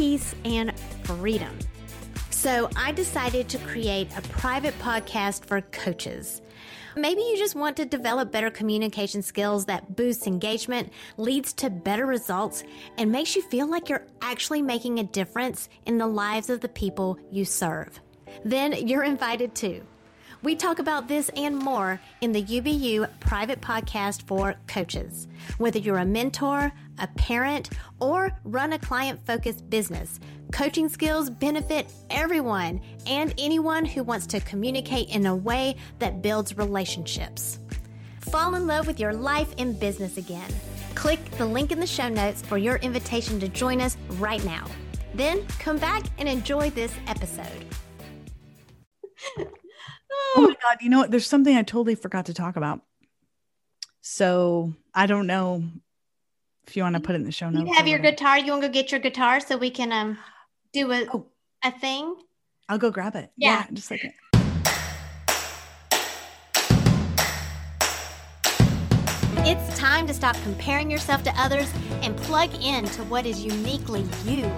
peace, and freedom. So I decided to create a private podcast for coaches. Maybe you just want to develop better communication skills that boosts engagement, leads to better results, and makes you feel like you're actually making a difference in the lives of the people you serve. Then you're invited too. We talk about this and more in the UBU private podcast for coaches. Whether you're a mentor, a parent, or run a client focused business, coaching skills benefit everyone and anyone who wants to communicate in a way that builds relationships. Fall in love with your life and business again. Click the link in the show notes for your invitation to join us right now. Then come back and enjoy this episode. Oh my God. You know what? There's something I totally forgot to talk about. So I don't know if you want to put it in the show notes. You have your guitar. You want to go get your guitar so we can um do a, oh. a thing? I'll go grab it. Yeah. yeah just like it. It's time to stop comparing yourself to others and plug in to what is uniquely you.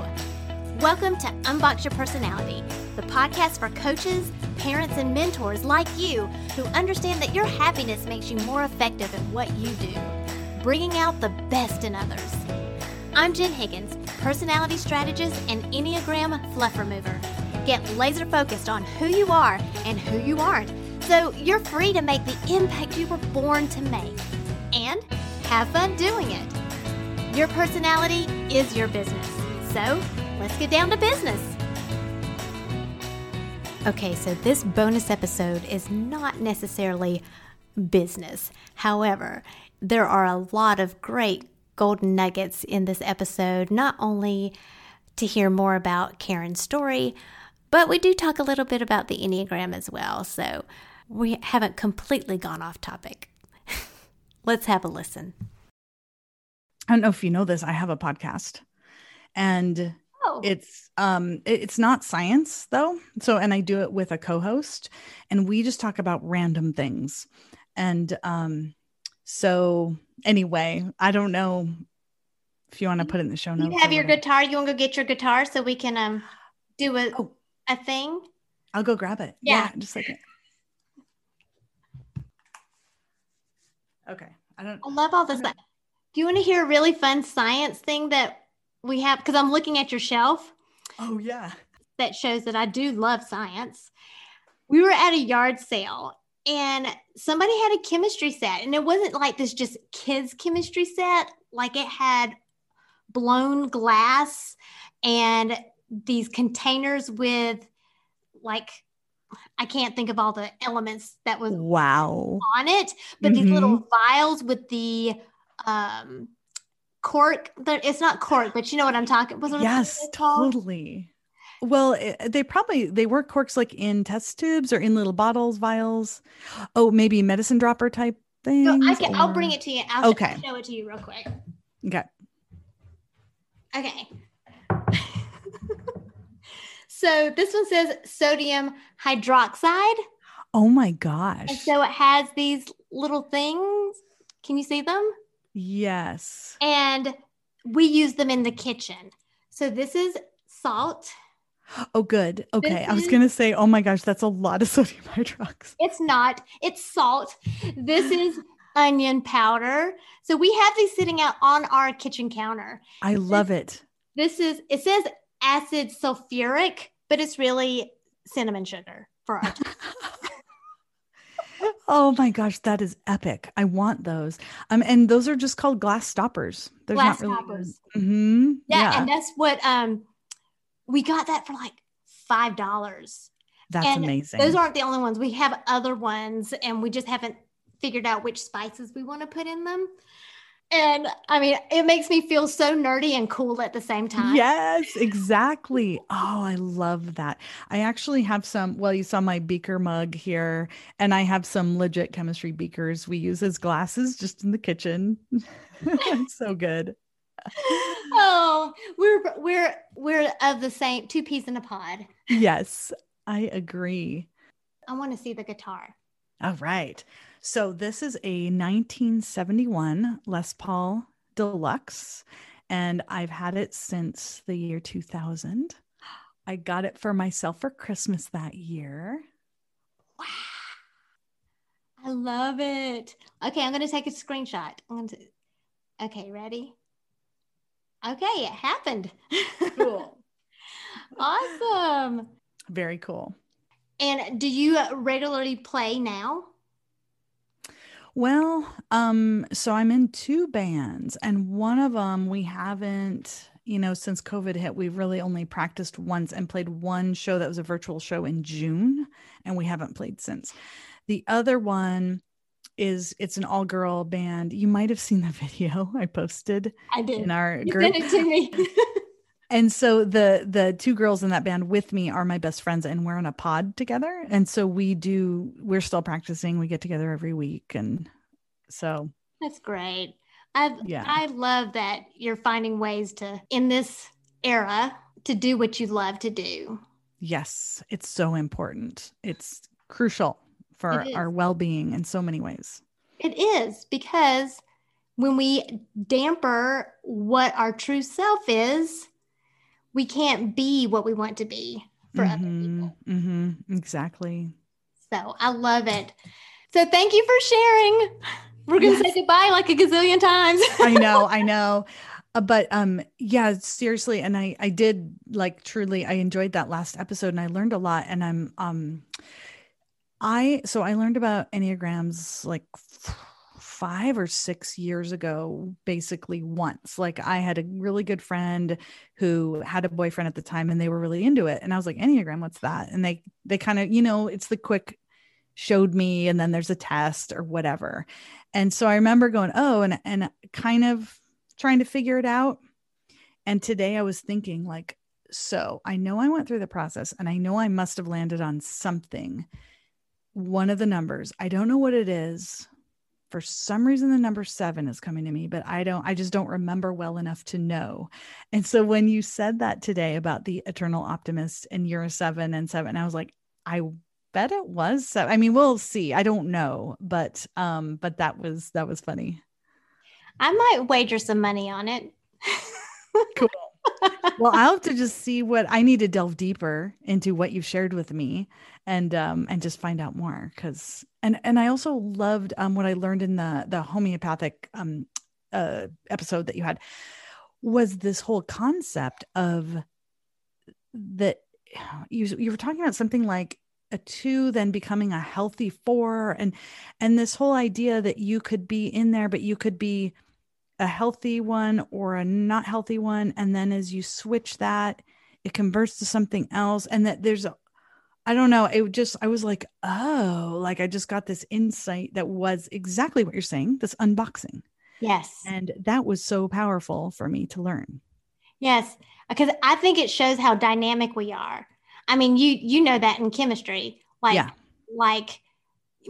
Welcome to Unbox Your Personality, the podcast for coaches, parents, and mentors like you who understand that your happiness makes you more effective at what you do, bringing out the best in others. I'm Jen Higgins, personality strategist and Enneagram fluff remover. Get laser focused on who you are and who you aren't so you're free to make the impact you were born to make. And have fun doing it. Your personality is your business. So let's get down to business. Okay, so this bonus episode is not necessarily business. However, there are a lot of great golden nuggets in this episode, not only to hear more about Karen's story, but we do talk a little bit about the Enneagram as well. So we haven't completely gone off topic. Let's have a listen. I don't know if you know this, I have a podcast. And Oh. It's um it's not science though. So and I do it with a co-host and we just talk about random things. And um so anyway, I don't know if you want to put it in the show notes. You have your guitar. You want to go get your guitar so we can um do a oh. a thing? I'll go grab it. Yeah, yeah just like it. Okay. I don't I love all this. Do you want to hear a really fun science thing that we have because I'm looking at your shelf. Oh yeah. That shows that I do love science. We were at a yard sale and somebody had a chemistry set and it wasn't like this just kids chemistry set like it had blown glass and these containers with like I can't think of all the elements that was wow on it, but mm-hmm. these little mm-hmm. vials with the um cork it's not cork but you know what i'm talking about yes totally. Well it, they probably they work corks like in test tubes or in little bottles vials. Oh maybe medicine dropper type thing no, I can, or... i'll bring it to you. I'll okay. show it to you real quick. Okay. Okay. So this one says sodium hydroxide. Oh my gosh. And so it has these little things. Can you see them Yes. And we use them in the kitchen. So this is salt. Oh, good. Okay. This I was going to say, oh my gosh, that's a lot of sodium hydroxide. It's not, it's salt. This is onion powder. So we have these sitting out on our kitchen counter. I love it. This is, it says acid sulfuric, but it's really cinnamon sugar for our Oh my gosh, that is epic. I want those. Um, and those are just called glass stoppers. There's glass not really, stoppers. Mm-hmm, yeah, yeah, and that's what um we got that for like five dollars. That's and amazing. Those aren't the only ones. We have other ones, and we just haven't figured out which spices we want to put in them. And I mean, it makes me feel so nerdy and cool at the same time. Yes, exactly. Oh, I love that. I actually have some. Well, you saw my beaker mug here, and I have some legit chemistry beakers we use as glasses just in the kitchen. so good. Oh, we're we're we're of the same two peas in a pod. Yes, I agree. I want to see the guitar. All right. So this is a 1971 Les Paul Deluxe, and I've had it since the year 2000. I got it for myself for Christmas that year. Wow. I love it. Okay, I'm going to take a screenshot. I'm going to Okay, ready? Okay, it happened. Cool. awesome. Very cool. And do you regularly play now? Well, um, so I'm in two bands, and one of them we haven't, you know, since COVID hit, we've really only practiced once and played one show that was a virtual show in June, and we haven't played since. The other one is it's an all girl band. You might have seen the video I posted. I did in our you group. Sent it to me. and so the the two girls in that band with me are my best friends and we're in a pod together. And so we do we're still practicing. We get together every week and so. That's great. I yeah. I love that you're finding ways to in this era to do what you love to do. Yes. It's so important. It's crucial for our well-being in so many ways. It is because when we damper what our true self is we can't be what we want to be for mm-hmm, other people. Mm-hmm, exactly. So I love it. So thank you for sharing. We're gonna yes. say goodbye like a gazillion times. I know, I know. Uh, but um yeah seriously and i i did like truly i enjoyed that last episode and i learned a lot and i'm um i so i learned about enneagrams like five or six years ago, basically once. Like I had a really good friend who had a boyfriend at the time and they were really into it. And I was like, Enneagram, what's that? And they they kind of, you know, it's the quick showed me and then there's a test or whatever. And so I remember going, oh, and and kind of trying to figure it out. And today I was thinking, like, so I know I went through the process and I know I must have landed on something. One of the numbers, I don't know what it is for some reason the number seven is coming to me but i don't i just don't remember well enough to know. And so when you said that today about the eternal optimist and you're a seven and seven i was like i bet it was so i mean we'll see. I don't know but um but that was that was funny. I might wager some money on it well i'll have to just see what i need to delve deeper into what you've shared with me and um and just find out more because and and i also loved um what i learned in the the homeopathic um uh episode that you had was this whole concept of that you you were talking about something like a two then becoming a healthy four and and this whole idea that you could be in there but you could be a healthy one or a not healthy one and then as you switch that it converts to something else and that there's a I don't know. It just, I was like, oh, like I just got this insight that was exactly what you're saying this unboxing. Yes. And that was so powerful for me to learn. Yes. Because I think it shows how dynamic we are. I mean, you, you know that in chemistry, like, yeah. like,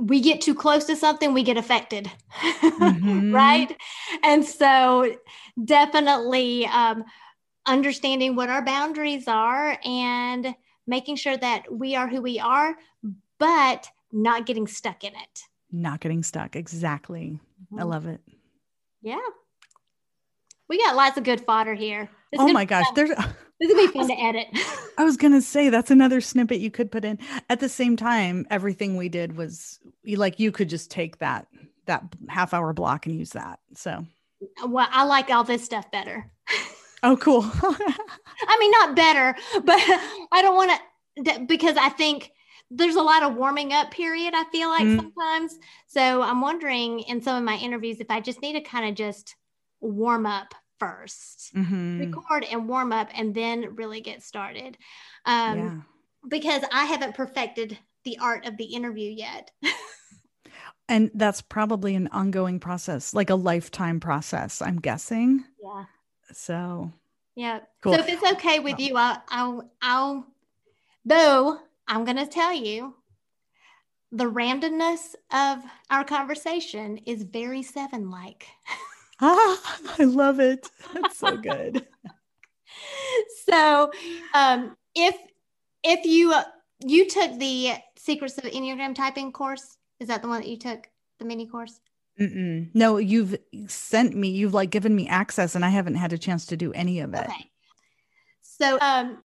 we get too close to something, we get affected, mm-hmm. right? And so, definitely um, understanding what our boundaries are and making sure that we are who we are, but not getting stuck in it. Not getting stuck. Exactly. Mm-hmm. I love it. Yeah. We got lots of good fodder here. This oh my gosh. There's this would be fun to edit. I was gonna say that's another snippet you could put in. At the same time, everything we did was like you could just take that that half hour block and use that. So well, I like all this stuff better. Oh, cool. I mean, not better, but I don't want to because I think there's a lot of warming up period. I feel like mm. sometimes. So I'm wondering in some of my interviews if I just need to kind of just warm up 1st mm-hmm. record and warm up, and then really get started. Um, yeah. Because I haven't perfected the art of the interview yet. and that's probably an ongoing process, like a lifetime process, I'm guessing. Yeah. So, yeah. Cool. So if it's okay with you, I'll, I'll, I'll, though I'm going to tell you the randomness of our conversation is very seven like. ah, I love it. That's so good. so, um, if if you uh, you took the secrets of enneagram typing course, is that the one that you took the mini course? Mm-mm. No, you've sent me. You've like given me access, and I haven't had a chance to do any of it. Okay. So, um,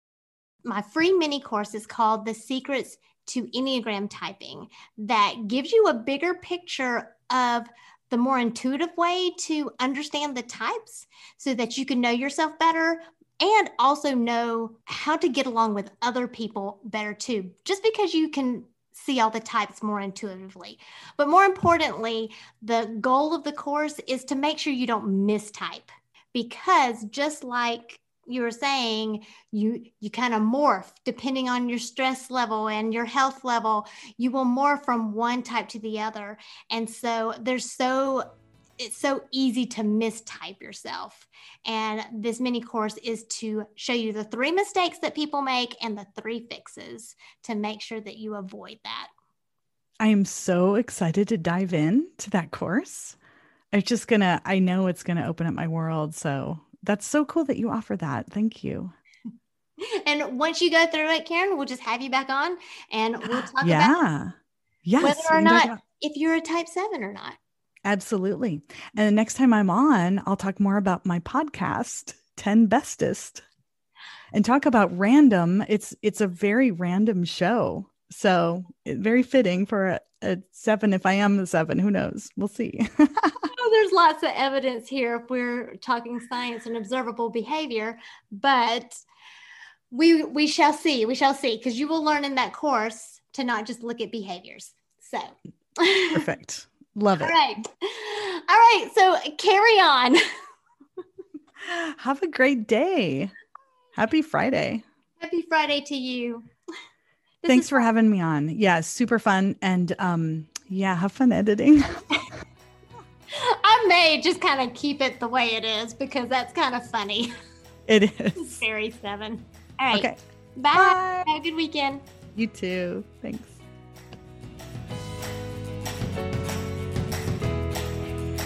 my free mini course is called The Secrets to Enneagram Typing, that gives you a bigger picture of the more intuitive way to understand the types so that you can know yourself better and also know how to get along with other people better too. Just because you can see all the types more intuitively. But more importantly, the goal of the course is to make sure you don't mistype because just like you were saying you you kind of morph depending on your stress level and your health level you will morph from one type to the other. And so there's so it's so easy to mistype yourself. And this mini course is to show you the three mistakes that people make and the three fixes to make sure that you avoid that. I am so excited to dive in to that course. It's just gonna i know it's gonna open up my world so that's so cool that you offer that. Thank you. And once you go through it, Karen, we'll just have you back on and we'll talk yeah. about yes, whether or not if you're a type seven or not. Absolutely. And the next time I'm on, I'll talk more about my podcast, 10 Bestest, and talk about random. It's it's a very random show. So very fitting for a, a seven if I am the seven. Who knows? We'll see. there's lots of evidence here if we're talking science and observable behavior, but we we shall see. We shall see because you will learn in that course to not just look at behaviors. So perfect. Love it. All right. All right. So carry on. Have a great day. Happy Friday. Happy Friday to you. This Thanks for fun. having me on. Yeah, super fun. And um, yeah, have fun editing. I may just kind of keep it the way it is because that's kind of funny. It is. Very seven. All right. Okay. Bye. Bye. Have a good weekend. You too. Thanks.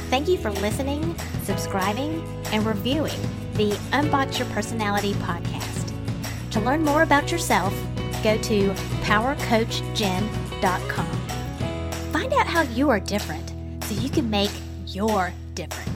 Thank you for listening, subscribing, and reviewing the Unbox Your Personality podcast. To learn more about yourself, go to powercoachjen.com. Find out how you are different so you can make your difference.